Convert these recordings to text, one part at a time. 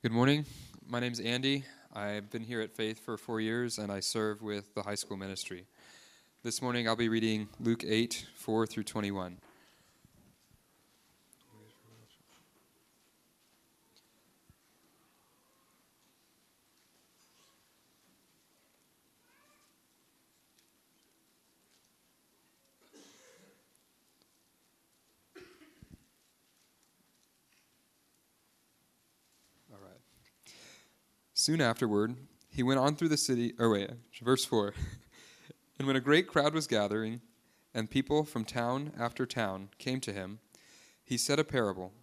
Good morning. My name's Andy. I've been here at Faith for four years and I serve with the high school ministry. This morning I'll be reading Luke 8, 4 through 21. Soon afterward, he went on through the city. Or wait, verse 4. and when a great crowd was gathering, and people from town after town came to him, he said a parable.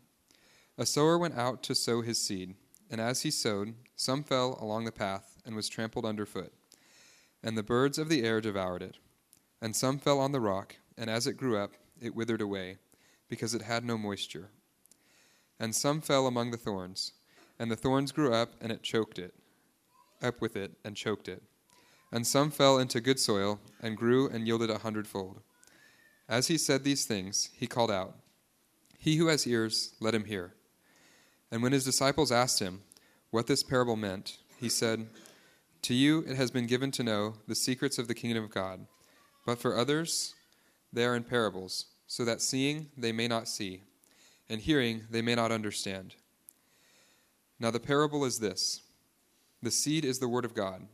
A sower went out to sow his seed, and as he sowed, some fell along the path and was trampled underfoot, and the birds of the air devoured it. And some fell on the rock, and as it grew up, it withered away, because it had no moisture. And some fell among the thorns and the thorns grew up, and it choked it, up with it, and choked it. And some fell into good soil, and grew and yielded a hundredfold. As he said these things, he called out, He who has ears, let him hear. And when his disciples asked him what this parable meant, he said, To you it has been given to know the secrets of the kingdom of God, but for others they are in parables, so that seeing they may not see, and hearing they may not understand. Now, the parable is this The seed is the word of God.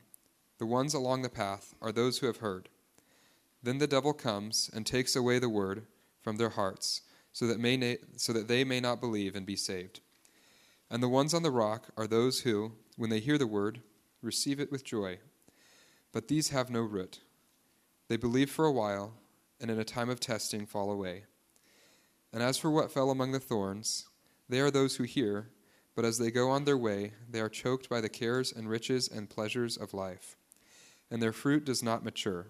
The ones along the path are those who have heard. Then the devil comes and takes away the word from their hearts, so that, may na- so that they may not believe and be saved. And the ones on the rock are those who, when they hear the word, receive it with joy. But these have no root. They believe for a while, and in a time of testing fall away. And as for what fell among the thorns, they are those who hear but as they go on their way, they are choked by the cares and riches and pleasures of life, and their fruit does not mature.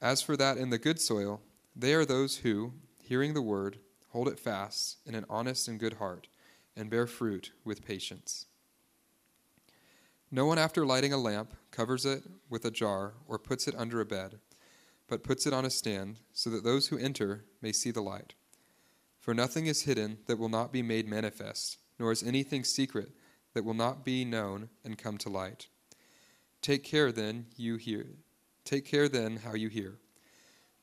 As for that in the good soil, they are those who, hearing the word, hold it fast in an honest and good heart, and bear fruit with patience. No one, after lighting a lamp, covers it with a jar or puts it under a bed, but puts it on a stand, so that those who enter may see the light. For nothing is hidden that will not be made manifest nor is anything secret that will not be known and come to light. Take care then, you hear. Take care then how you hear.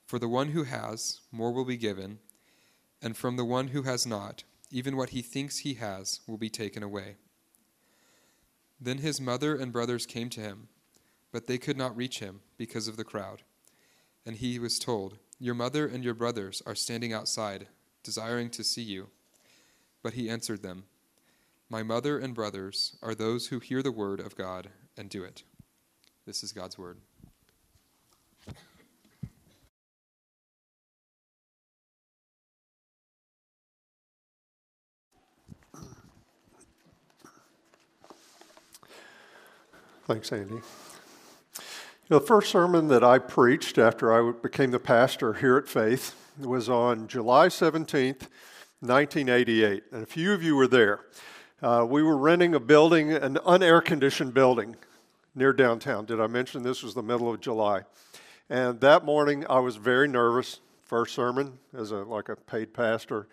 For the one who has, more will be given, and from the one who has not, even what he thinks he has will be taken away. Then his mother and brothers came to him, but they could not reach him because of the crowd. And he was told, Your mother and your brothers are standing outside, desiring to see you. But he answered them, my mother and brothers are those who hear the word of God and do it. This is God's word. Thanks, Andy. You know, the first sermon that I preached after I became the pastor here at Faith was on July 17th, 1988. And a few of you were there. Uh, we were renting a building, an unair conditioned building near downtown. Did I mention this was the middle of July? And that morning I was very nervous. First sermon as a like a paid pastor,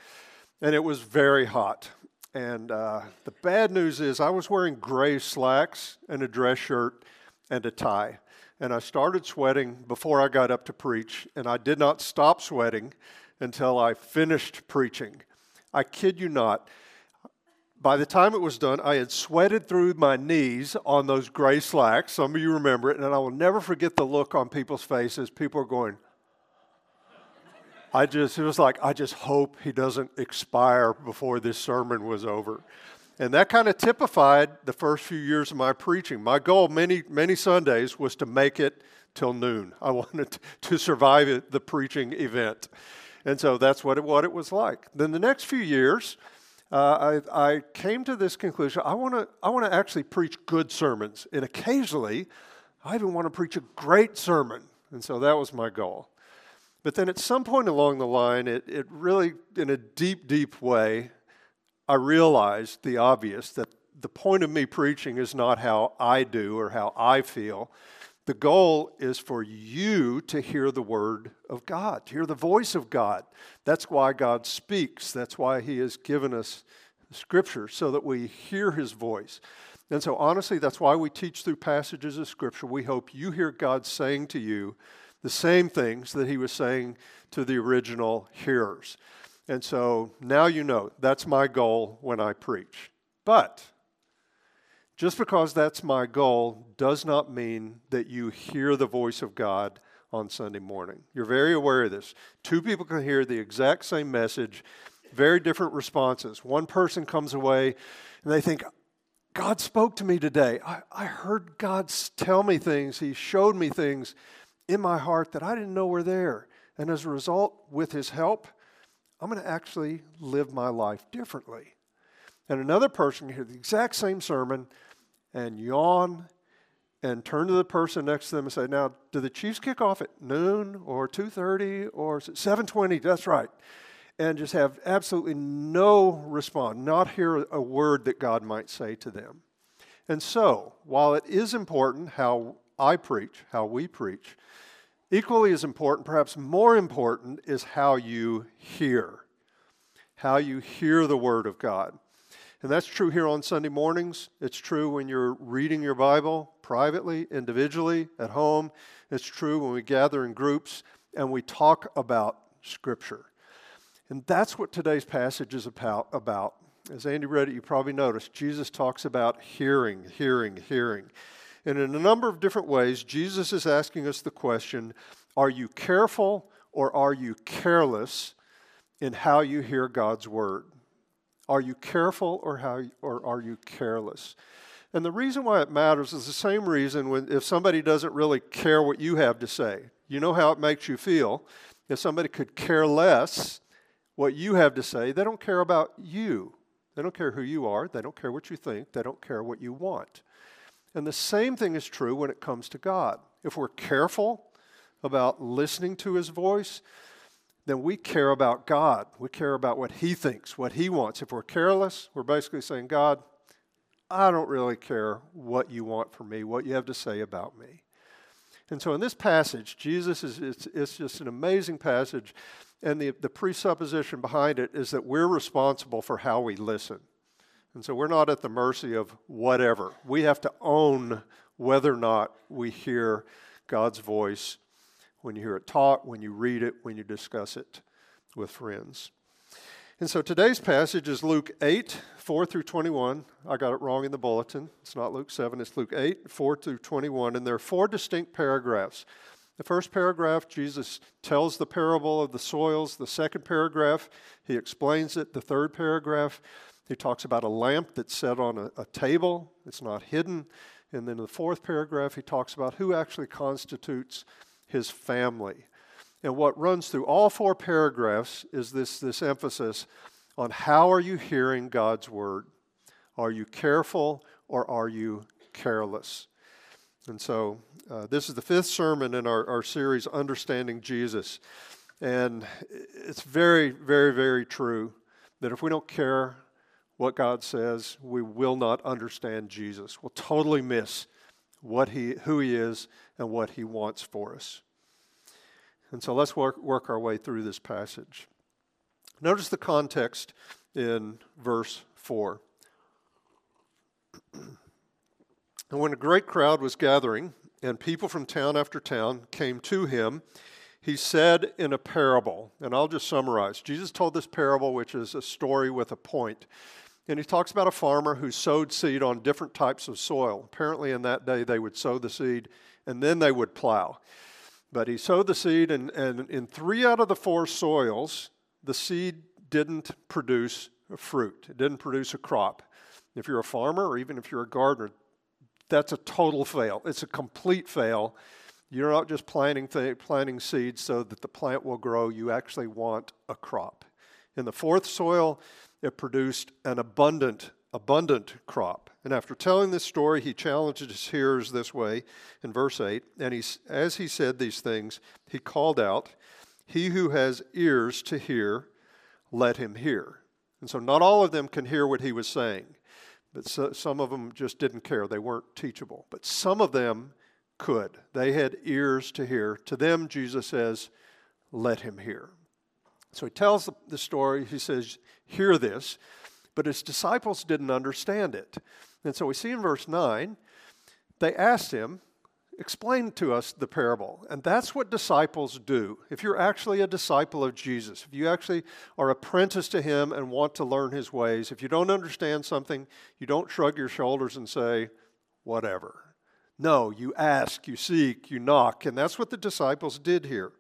and it was very hot. And uh, the bad news is I was wearing gray slacks and a dress shirt and a tie. And I started sweating before I got up to preach, and I did not stop sweating until I finished preaching. I kid you not. By the time it was done, I had sweated through my knees on those gray slacks. Some of you remember it, and I will never forget the look on people's faces. People are going, I just, it was like, I just hope he doesn't expire before this sermon was over. And that kind of typified the first few years of my preaching. My goal many, many Sundays was to make it till noon. I wanted to survive the preaching event. And so that's what it, what it was like. Then the next few years, uh, I, I came to this conclusion. I want to I want to actually preach good sermons, and occasionally, I even want to preach a great sermon. And so that was my goal. But then at some point along the line, it, it really, in a deep, deep way, I realized the obvious that the point of me preaching is not how I do or how I feel. The goal is for you to hear the word of God, to hear the voice of God. That's why God speaks. That's why He has given us Scripture, so that we hear his voice. And so, honestly, that's why we teach through passages of scripture. We hope you hear God saying to you the same things that he was saying to the original hearers. And so now you know that's my goal when I preach. But just because that's my goal does not mean that you hear the voice of God on Sunday morning. You're very aware of this. Two people can hear the exact same message, very different responses. One person comes away and they think, God spoke to me today. I, I heard God tell me things. He showed me things in my heart that I didn't know were there. And as a result, with His help, I'm going to actually live my life differently. And another person can hear the exact same sermon and yawn and turn to the person next to them and say, "Now, do the Chiefs kick off at noon or 2:30 or 7:20?" That's right. And just have absolutely no response, not hear a word that God might say to them. And so, while it is important how I preach, how we preach, Equally as important, perhaps more important, is how you hear. How you hear the Word of God. And that's true here on Sunday mornings. It's true when you're reading your Bible privately, individually, at home. It's true when we gather in groups and we talk about Scripture. And that's what today's passage is about. about. As Andy read it, you probably noticed Jesus talks about hearing, hearing, hearing. And in a number of different ways, Jesus is asking us the question are you careful or are you careless in how you hear God's word? Are you careful or, how, or are you careless? And the reason why it matters is the same reason when if somebody doesn't really care what you have to say. You know how it makes you feel. If somebody could care less what you have to say, they don't care about you. They don't care who you are. They don't care what you think. They don't care what you want. And the same thing is true when it comes to God. If we're careful about listening to his voice, then we care about God. We care about what he thinks, what he wants. If we're careless, we're basically saying, God, I don't really care what you want from me, what you have to say about me. And so in this passage, Jesus is it's, it's just an amazing passage. And the, the presupposition behind it is that we're responsible for how we listen. And so we're not at the mercy of whatever. We have to own whether or not we hear God's voice when you hear it taught, when you read it, when you discuss it with friends. And so today's passage is Luke 8, 4 through 21. I got it wrong in the bulletin. It's not Luke 7, it's Luke 8, 4 through 21. And there are four distinct paragraphs. The first paragraph, Jesus tells the parable of the soils. The second paragraph, he explains it. The third paragraph, he talks about a lamp that's set on a, a table, it's not hidden. And then in the fourth paragraph, he talks about who actually constitutes his family. And what runs through all four paragraphs is this, this emphasis on how are you hearing God's word? Are you careful or are you careless? And so uh, this is the fifth sermon in our, our series, Understanding Jesus. And it's very, very, very true that if we don't care what God says, we will not understand Jesus. We'll totally miss what he, who He is and what He wants for us. And so let's work, work our way through this passage. Notice the context in verse 4. and when a great crowd was gathering, and people from town after town came to him, he said in a parable, and I'll just summarize. Jesus told this parable, which is a story with a point. And he talks about a farmer who sowed seed on different types of soil. Apparently, in that day, they would sow the seed and then they would plow. But he sowed the seed, and, and in three out of the four soils, the seed didn't produce fruit, it didn't produce a crop. If you're a farmer or even if you're a gardener, that's a total fail. It's a complete fail. You're not just planting, th- planting seeds so that the plant will grow, you actually want a crop. In the fourth soil, it produced an abundant, abundant crop. And after telling this story, he challenged his hearers this way in verse 8. And he, as he said these things, he called out, He who has ears to hear, let him hear. And so not all of them can hear what he was saying, but so, some of them just didn't care. They weren't teachable. But some of them could. They had ears to hear. To them, Jesus says, Let him hear. So he tells the, the story. He says, Hear this. But his disciples didn't understand it. And so we see in verse 9, they asked him, Explain to us the parable. And that's what disciples do. If you're actually a disciple of Jesus, if you actually are apprenticed to him and want to learn his ways, if you don't understand something, you don't shrug your shoulders and say, whatever. No, you ask, you seek, you knock. And that's what the disciples did here.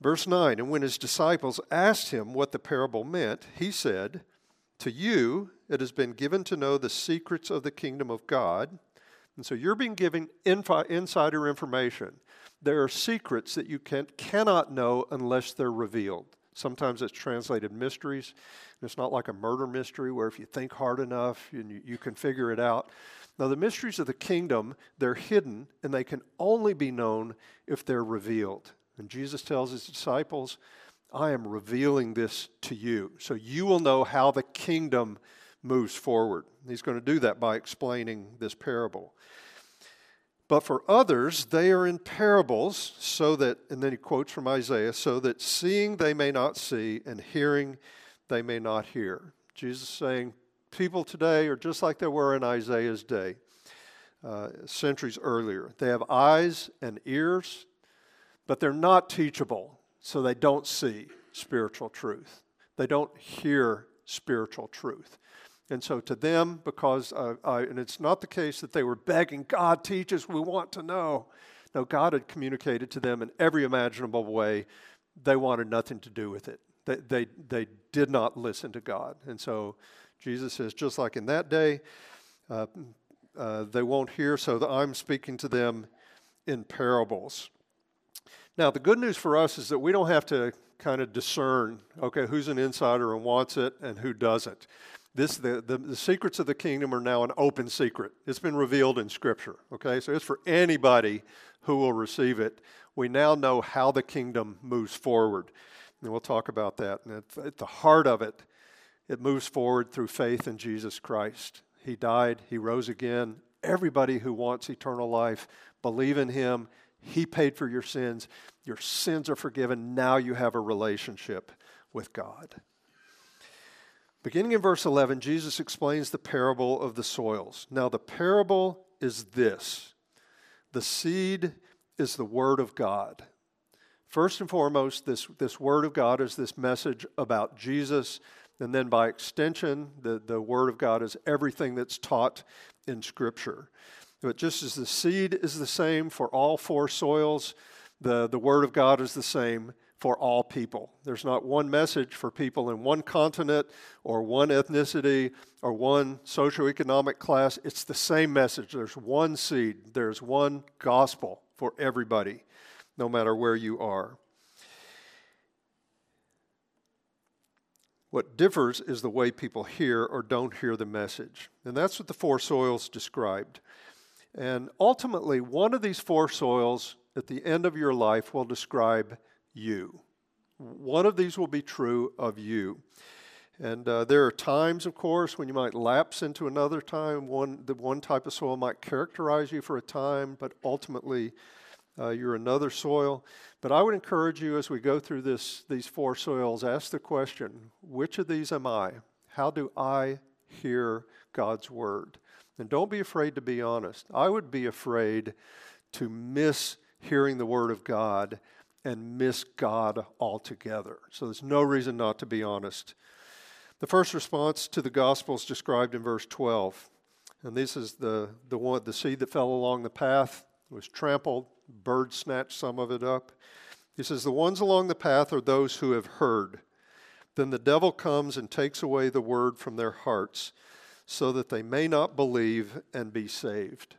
Verse 9 And when his disciples asked him what the parable meant, he said, To you it has been given to know the secrets of the kingdom of God and so you're being given insider information. There are secrets that you can, cannot know unless they're revealed. Sometimes it's translated mysteries. It's not like a murder mystery where if you think hard enough and you, you can figure it out. Now, the mysteries of the kingdom, they're hidden and they can only be known if they're revealed. And Jesus tells his disciples, I am revealing this to you. So you will know how the kingdom moves forward. He's going to do that by explaining this parable. But for others, they are in parables, so that, and then he quotes from Isaiah, so that seeing they may not see, and hearing they may not hear. Jesus saying, people today are just like they were in Isaiah's day, uh, centuries earlier. They have eyes and ears, but they're not teachable, so they don't see spiritual truth. They don't hear spiritual truth. And so to them, because, uh, and it's not the case that they were begging, God, teach us, we want to know. No, God had communicated to them in every imaginable way. They wanted nothing to do with it. They, they, they did not listen to God. And so Jesus says, just like in that day, uh, uh, they won't hear, so I'm speaking to them in parables. Now, the good news for us is that we don't have to kind of discern, okay, who's an insider and wants it and who doesn't. This, the, the, the, secrets of the kingdom are now an open secret. It's been revealed in Scripture, okay? So it's for anybody who will receive it. We now know how the kingdom moves forward. And we'll talk about that. And at, at the heart of it, it moves forward through faith in Jesus Christ. He died, He rose again. Everybody who wants eternal life, believe in Him. He paid for your sins. Your sins are forgiven. Now you have a relationship with God. Beginning in verse 11, Jesus explains the parable of the soils. Now, the parable is this the seed is the Word of God. First and foremost, this, this Word of God is this message about Jesus. And then by extension, the, the Word of God is everything that's taught in Scripture. But just as the seed is the same for all four soils, the, the Word of God is the same for all people. There's not one message for people in one continent or one ethnicity or one socioeconomic class. It's the same message. There's one seed, there's one gospel for everybody, no matter where you are. What differs is the way people hear or don't hear the message. And that's what the four soils described. And ultimately, one of these four soils at the end of your life will describe you. One of these will be true of you. And uh, there are times, of course, when you might lapse into another time. One, the one type of soil might characterize you for a time, but ultimately uh, you're another soil. But I would encourage you as we go through this, these four soils, ask the question which of these am I? How do I hear God's word? And don't be afraid to be honest. I would be afraid to miss hearing the word of God and miss God altogether. So there's no reason not to be honest. The first response to the gospel is described in verse 12. And this is the, the one the seed that fell along the path was trampled, birds snatched some of it up. He says, The ones along the path are those who have heard. Then the devil comes and takes away the word from their hearts, so that they may not believe and be saved.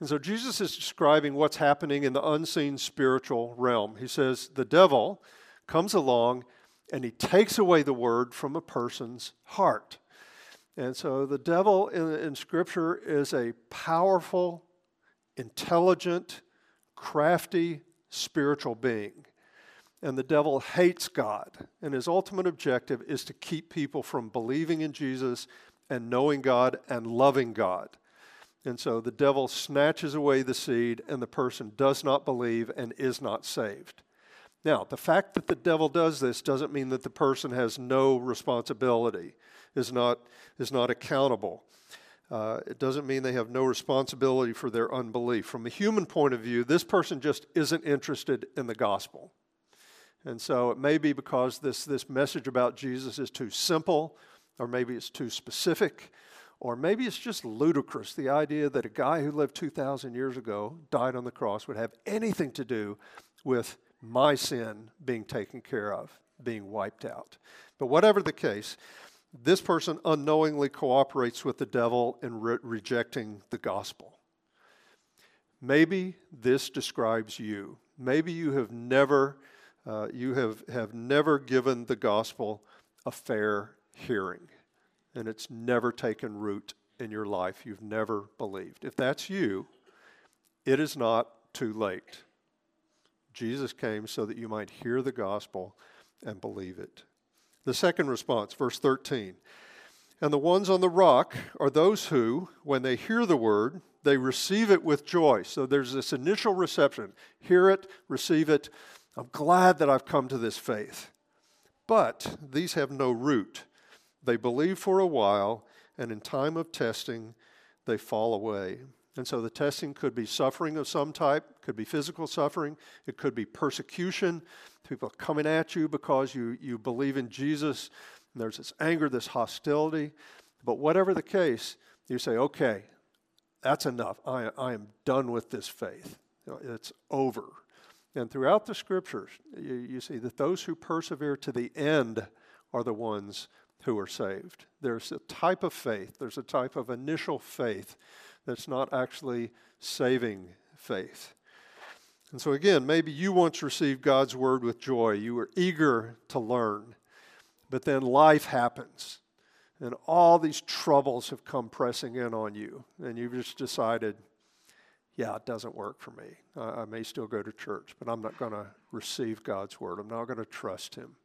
And so Jesus is describing what's happening in the unseen spiritual realm. He says, The devil comes along and he takes away the word from a person's heart. And so the devil in, in Scripture is a powerful, intelligent, crafty spiritual being. And the devil hates God. And his ultimate objective is to keep people from believing in Jesus and knowing God and loving God. And so the devil snatches away the seed, and the person does not believe and is not saved. Now, the fact that the devil does this doesn't mean that the person has no responsibility. is not, is not accountable. Uh, it doesn't mean they have no responsibility for their unbelief. From a human point of view, this person just isn't interested in the gospel. And so it may be because this, this message about Jesus is too simple, or maybe it's too specific, or maybe it's just ludicrous the idea that a guy who lived 2,000 years ago, died on the cross, would have anything to do with my sin being taken care of, being wiped out. But whatever the case, this person unknowingly cooperates with the devil in re- rejecting the gospel. Maybe this describes you. Maybe you have never, uh, you have, have never given the gospel a fair hearing, and it's never taken root in your life. You've never believed. If that's you, it is not too late. Jesus came so that you might hear the gospel and believe it. The second response, verse 13. And the ones on the rock are those who, when they hear the word, they receive it with joy. So there's this initial reception hear it, receive it. I'm glad that I've come to this faith. But these have no root. They believe for a while, and in time of testing, they fall away. And so the testing could be suffering of some type, could be physical suffering, it could be persecution, people coming at you because you, you believe in Jesus. And there's this anger, this hostility. But whatever the case, you say, okay, that's enough. I, I am done with this faith. It's over. And throughout the scriptures, you, you see that those who persevere to the end are the ones who are saved. There's a type of faith, there's a type of initial faith that's not actually saving faith. And so, again, maybe you once received God's word with joy. You were eager to learn. But then life happens, and all these troubles have come pressing in on you. And you've just decided, yeah, it doesn't work for me. I, I may still go to church, but I'm not going to receive God's word. I'm not going to trust Him.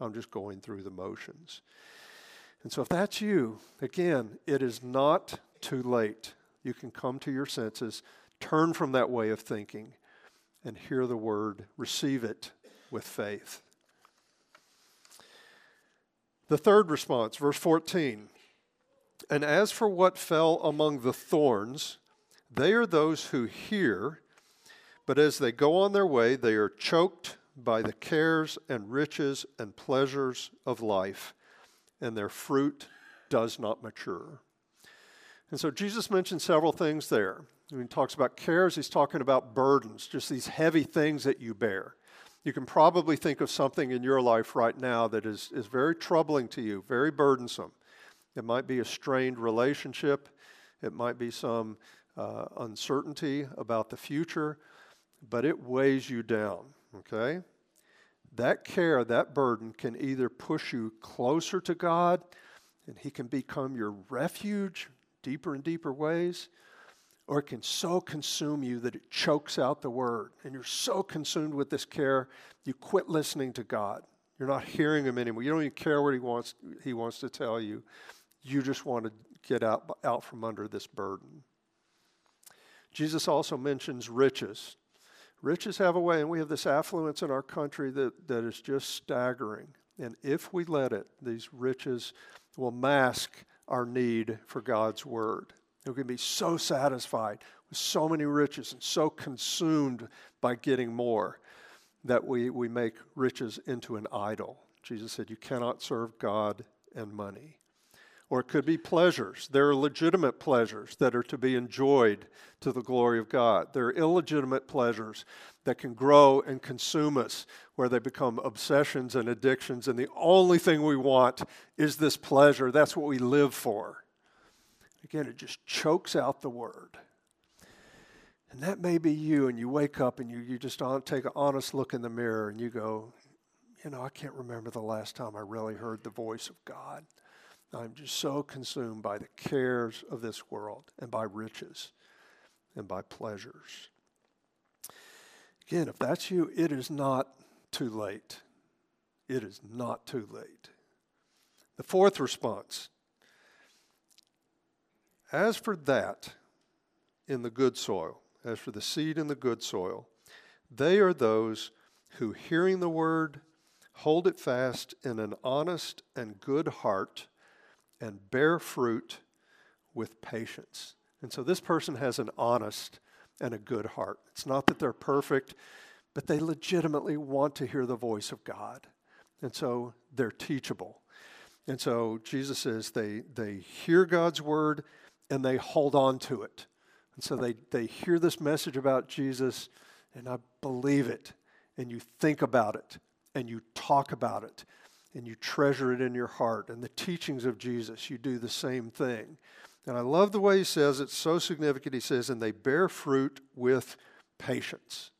I'm just going through the motions. And so, if that's you, again, it is not too late you can come to your senses, turn from that way of thinking, and hear the word, receive it with faith. The third response, verse 14. And as for what fell among the thorns, they are those who hear, but as they go on their way, they are choked by the cares and riches and pleasures of life, and their fruit does not mature. And so Jesus mentioned several things there. When he talks about cares, he's talking about burdens, just these heavy things that you bear. You can probably think of something in your life right now that is, is very troubling to you, very burdensome. It might be a strained relationship, it might be some uh, uncertainty about the future, but it weighs you down, okay? That care, that burden can either push you closer to God and He can become your refuge, deeper and deeper ways, or it can so consume you that it chokes out the word. And you're so consumed with this care, you quit listening to God. You're not hearing him anymore. You don't even care what he wants, he wants to tell you. You just want to get out, out from under this burden. Jesus also mentions riches. Riches have a way, and we have this affluence in our country that, that is just staggering. And if we let it, these riches will mask our need for God's word. We can be so satisfied with so many riches and so consumed by getting more that we, we make riches into an idol. Jesus said, You cannot serve God and money. Or it could be pleasures. There are legitimate pleasures that are to be enjoyed to the glory of God. There are illegitimate pleasures that can grow and consume us, where they become obsessions and addictions, and the only thing we want is this pleasure. That's what we live for. Again, it just chokes out the word. And that may be you, and you wake up and you, you just take an honest look in the mirror and you go, you know, I can't remember the last time I really heard the voice of God. I'm just so consumed by the cares of this world and by riches and by pleasures. Again, if that's you, it is not too late. It is not too late. The fourth response as for that in the good soil, as for the seed in the good soil, they are those who, hearing the word, hold it fast in an honest and good heart and bear fruit with patience. And so this person has an honest and a good heart. It's not that they're perfect, but they legitimately want to hear the voice of God. And so they're teachable. And so Jesus says they, they hear God's word and they hold on to it. And so they, they hear this message about Jesus and I believe it. And you think about it and you talk about it and you treasure it in your heart. And the teachings of Jesus, you do the same thing. And I love the way he says it's so significant. He says, and they bear fruit with patience.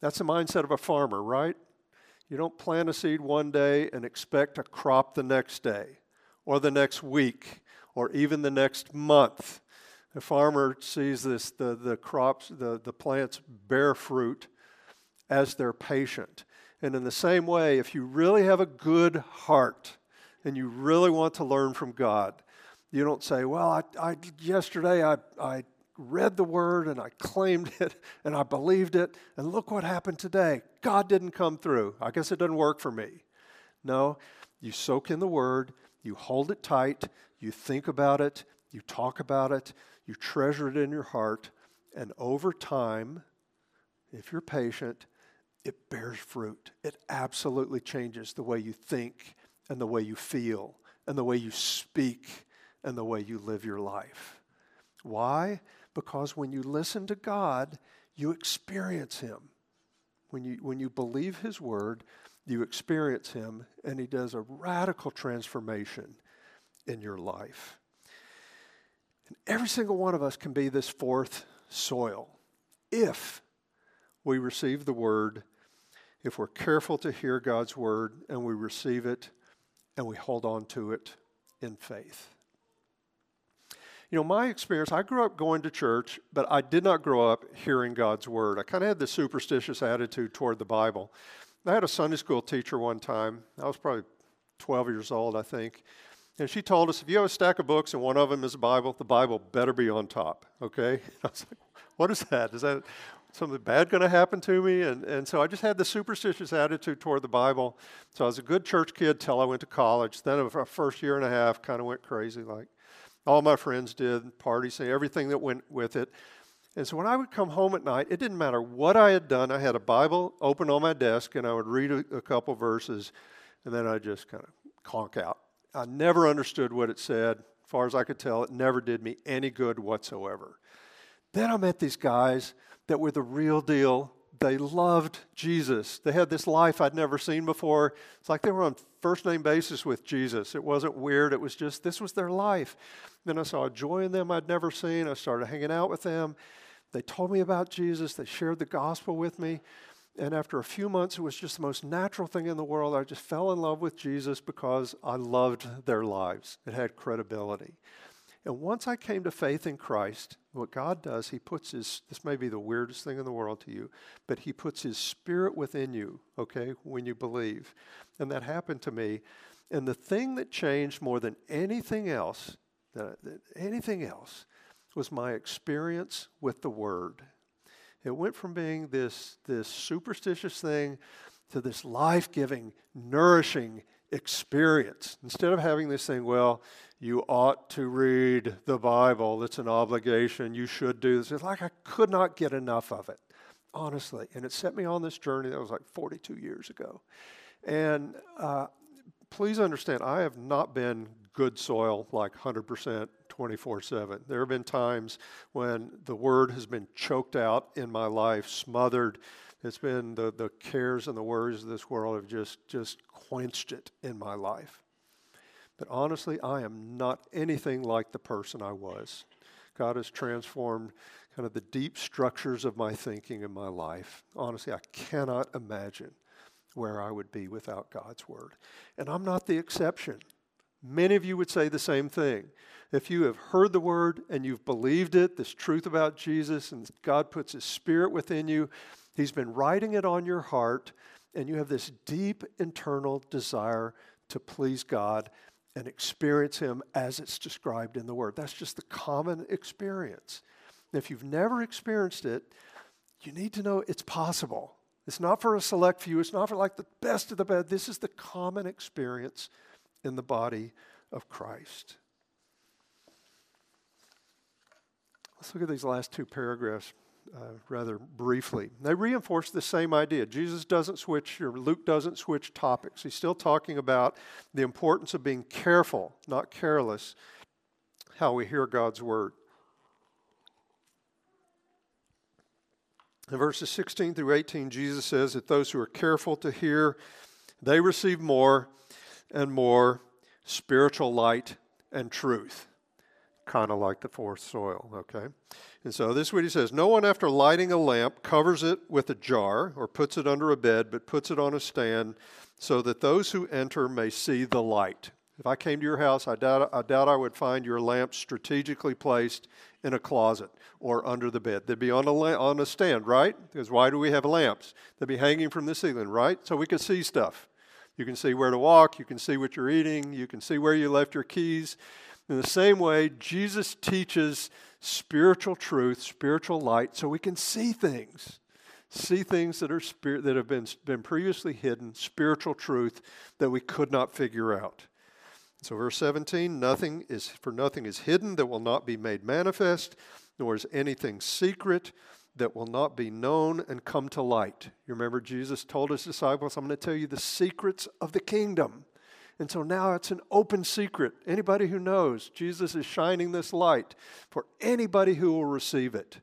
That's the mindset of a farmer, right? You don't plant a seed one day and expect a crop the next day or the next week or even the next month. The farmer sees this, the, the crops, the, the plants bear fruit as they're patient. And in the same way, if you really have a good heart and you really want to learn from God, you don't say, Well, I, I, yesterday I, I read the word and I claimed it and I believed it, and look what happened today. God didn't come through. I guess it doesn't work for me. No, you soak in the word, you hold it tight, you think about it, you talk about it, you treasure it in your heart, and over time, if you're patient, it bears fruit. It absolutely changes the way you think and the way you feel and the way you speak and the way you live your life. Why? Because when you listen to God, you experience Him. When you, when you believe His word, you experience Him, and He does a radical transformation in your life. And every single one of us can be this fourth soil if we receive the word, if we're careful to hear God's word and we receive it and we hold on to it in faith. You know, my experience, I grew up going to church, but I did not grow up hearing God's word. I kind of had this superstitious attitude toward the Bible. I had a Sunday school teacher one time. I was probably 12 years old, I think. And she told us if you have a stack of books and one of them is a Bible, the Bible better be on top, okay? I was like, what is that? Is that something bad going to happen to me? And, and so I just had the superstitious attitude toward the Bible. So I was a good church kid till I went to college. Then, a first year and a half, kind of went crazy like all my friends did, parties, everything that went with it. And so when I would come home at night, it didn't matter what I had done. I had a Bible open on my desk, and I would read a, a couple verses, and then I'd just kind of conk out. I never understood what it said. As far as I could tell, it never did me any good whatsoever. Then I met these guys that were the real deal they loved Jesus. They had this life I'd never seen before. It's like they were on first name basis with Jesus. It wasn't weird, it was just this was their life. Then I saw a joy in them I'd never seen. I started hanging out with them. They told me about Jesus, they shared the gospel with me. And after a few months, it was just the most natural thing in the world. I just fell in love with Jesus because I loved their lives. It had credibility. And once I came to faith in Christ, what God does, He puts His, this may be the weirdest thing in the world to you, but He puts His Spirit within you, okay, when you believe. And that happened to me. And the thing that changed more than anything else, that anything else, was my experience with the Word. It went from being this, this superstitious thing to this life giving, nourishing experience. Instead of having this thing, well, you ought to read the Bible, it's an obligation, you should do this. It's like I could not get enough of it, honestly. And it set me on this journey that was like 42 years ago. And uh, please understand, I have not been good soil like 100% 24 7. There have been times when the word has been choked out in my life, smothered it's been the, the cares and the worries of this world have just, just quenched it in my life. But honestly, I am not anything like the person I was. God has transformed kind of the deep structures of my thinking in my life. Honestly, I cannot imagine where I would be without God's Word. And I'm not the exception. Many of you would say the same thing. If you have heard the Word and you've believed it, this truth about Jesus, and God puts His Spirit within you, He's been writing it on your heart, and you have this deep internal desire to please God and experience Him as it's described in the Word. That's just the common experience. And if you've never experienced it, you need to know it's possible. It's not for a select few, it's not for like the best of the best. This is the common experience in the body of Christ. Let's look at these last two paragraphs uh, rather briefly. They reinforce the same idea. Jesus doesn't switch, or Luke doesn't switch topics. He's still talking about the importance of being careful, not careless, how we hear God's word. In verses 16 through 18, Jesus says that those who are careful to hear, they receive more and more spiritual light and truth kind of like the fourth soil, okay? And so this is what he says No one, after lighting a lamp, covers it with a jar or puts it under a bed, but puts it on a stand so that those who enter may see the light. If I came to your house, I doubt, I doubt I would find your lamp strategically placed in a closet or under the bed. They'd be on a, la- on a stand, right? Because why do we have lamps? They'd be hanging from the ceiling, right? So we could see stuff. You can see where to walk, you can see what you're eating, you can see where you left your keys. In the same way, Jesus teaches spiritual truth, spiritual light, so we can see things. See things that are spirit that have been, been previously hidden, spiritual truth that we could not figure out. So verse 17, nothing is for nothing is hidden that will not be made manifest, nor is anything secret that will not be known and come to light. You remember Jesus told his disciples, I'm going to tell you the secrets of the kingdom. And so now it's an open secret. Anybody who knows, Jesus is shining this light for anybody who will receive it.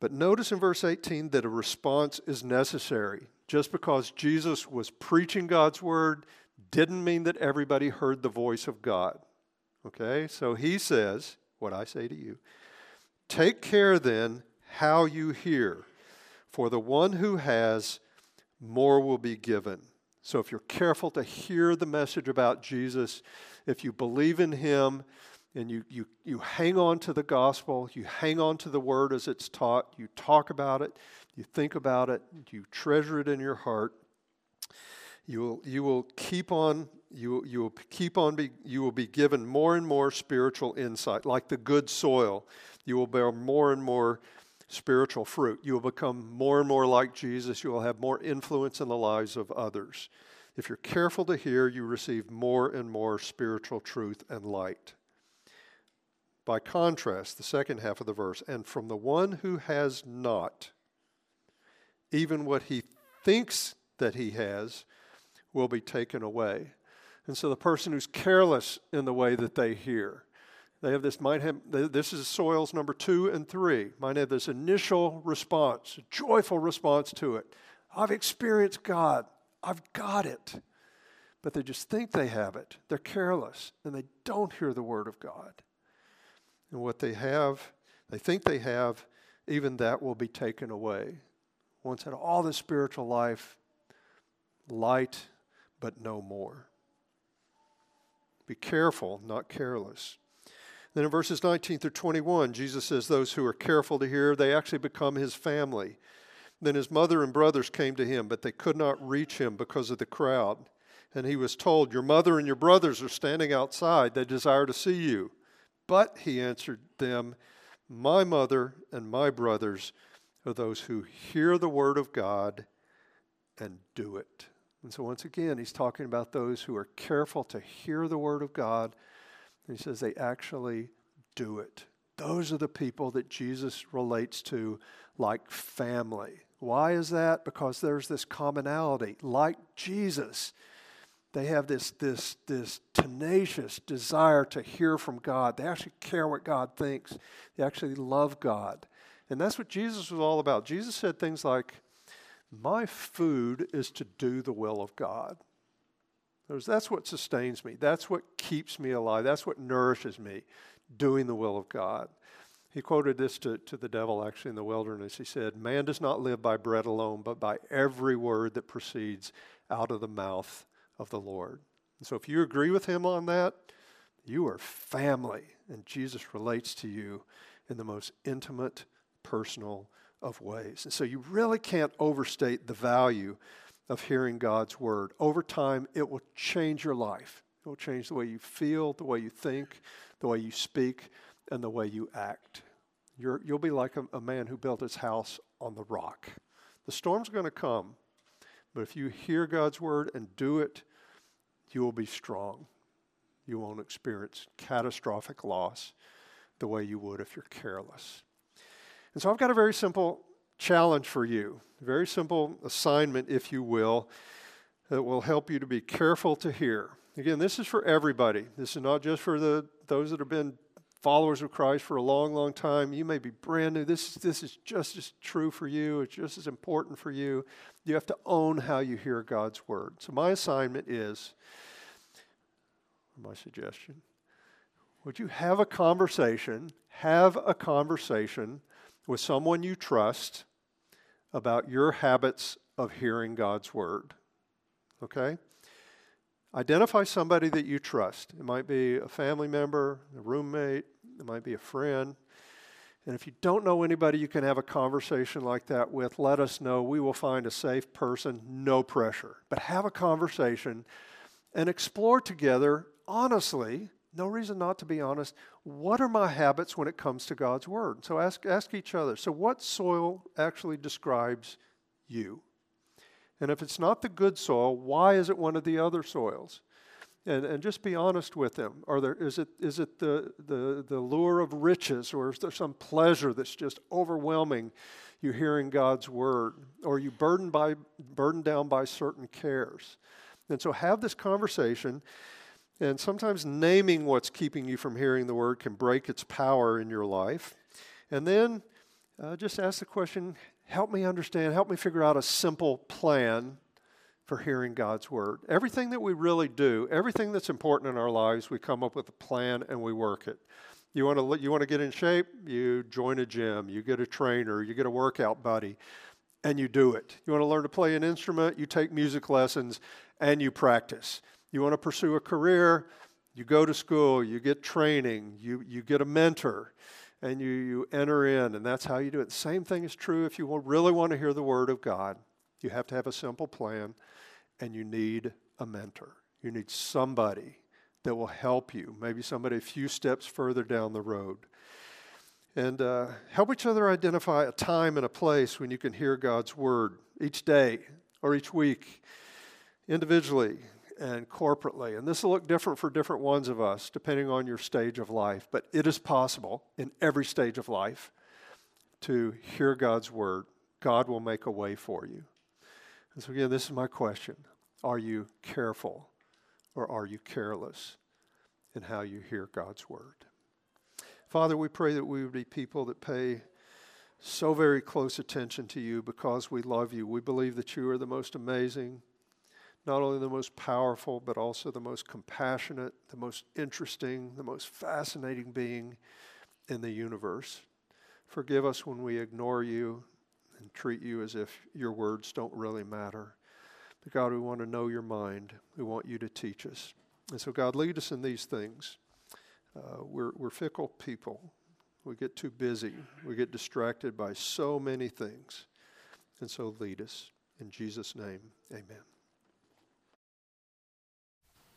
But notice in verse 18 that a response is necessary. Just because Jesus was preaching God's word didn't mean that everybody heard the voice of God. Okay? So he says, what I say to you, take care then how you hear, for the one who has, more will be given. So if you're careful to hear the message about Jesus, if you believe in him and you, you, you hang on to the gospel, you hang on to the word as it's taught, you talk about it, you think about it, you treasure it in your heart, you will, you will keep on you, you will keep on be, you will be given more and more spiritual insight like the good soil. You will bear more and more spiritual fruit. You will become more and more like Jesus. You will have more influence in the lives of others. If you're careful to hear, you receive more and more spiritual truth and light. By contrast, the second half of the verse, and from the one who has not, even what he thinks that he has will be taken away. And so the person who's careless in the way that they hear, they have this, might have, this is soils number two and three. Might have this initial response, joyful response to it. I've experienced God. I've got it. But they just think they have it. They're careless and they don't hear the word of God. And what they have, they think they have, even that will be taken away. Once had all the spiritual life, light, but no more. Be careful, not careless. Then in verses 19 through 21, Jesus says, Those who are careful to hear, they actually become his family. Then his mother and brothers came to him, but they could not reach him because of the crowd. And he was told, Your mother and your brothers are standing outside. They desire to see you. But he answered them, My mother and my brothers are those who hear the word of God and do it. And so, once again, he's talking about those who are careful to hear the word of God he says they actually do it. Those are the people that Jesus relates to like family. Why is that? Because there's this commonality. Like Jesus, they have this, this, this tenacious desire to hear from God. They actually care what God thinks, they actually love God. And that's what Jesus was all about. Jesus said things like, My food is to do the will of God. That's what sustains me. That's what keeps me alive. That's what nourishes me, doing the will of God. He quoted this to, to the devil actually in the wilderness. He said, Man does not live by bread alone, but by every word that proceeds out of the mouth of the Lord. And so if you agree with him on that, you are family, and Jesus relates to you in the most intimate, personal of ways. And so you really can't overstate the value of hearing God's word. Over time, it will change your life. It will change the way you feel, the way you think, the way you speak, and the way you act. you will be like a, a man who built his house on the rock. The storm's going to come, but if you hear God's word and do it, you will be strong. You won't experience catastrophic loss the way you would if you're careless. And so I've got a very simple challenge for you, very simple assignment, if you will, that will help you to be careful to hear. Again, this is for everybody. This is not just for the those that have been followers of Christ for a long, long time. You may be brand new. This, this is just as true for you. It's just as important for you. You have to own how you hear God's word. So, my assignment is my suggestion would you have a conversation, have a conversation with someone you trust about your habits of hearing God's word? Okay? Identify somebody that you trust. It might be a family member, a roommate, it might be a friend. And if you don't know anybody you can have a conversation like that with, let us know. We will find a safe person, no pressure. But have a conversation and explore together, honestly, no reason not to be honest, what are my habits when it comes to God's Word? So ask, ask each other. So, what soil actually describes you? And if it's not the good soil, why is it one of the other soils? And, and just be honest with them. Are there, is it, is it the, the, the lure of riches, or is there some pleasure that's just overwhelming you hearing God's word? Or are you burdened, by, burdened down by certain cares? And so have this conversation. And sometimes naming what's keeping you from hearing the word can break its power in your life. And then uh, just ask the question help me understand, help me figure out a simple plan for hearing God's word. Everything that we really do, everything that's important in our lives, we come up with a plan and we work it. You want to you want to get in shape, you join a gym, you get a trainer, you get a workout buddy, and you do it. You want to learn to play an instrument, you take music lessons and you practice. You want to pursue a career, you go to school, you get training, you you get a mentor and you, you enter in, and that's how you do it. Same thing is true if you really want to hear the Word of God. You have to have a simple plan and you need a mentor. You need somebody that will help you, maybe somebody a few steps further down the road. And uh, help each other identify a time and a place when you can hear God's word each day or each week, individually and corporately. And this will look different for different ones of us, depending on your stage of life. But it is possible in every stage of life to hear God's word. God will make a way for you. And so, again, this is my question Are you careful or are you careless in how you hear God's word? Father, we pray that we would be people that pay so very close attention to you because we love you. We believe that you are the most amazing, not only the most powerful, but also the most compassionate, the most interesting, the most fascinating being in the universe. Forgive us when we ignore you and treat you as if your words don't really matter. But God, we want to know your mind. We want you to teach us. And so, God, lead us in these things. Uh, we're, we're fickle people. We get too busy. We get distracted by so many things. And so, lead us. In Jesus' name, amen.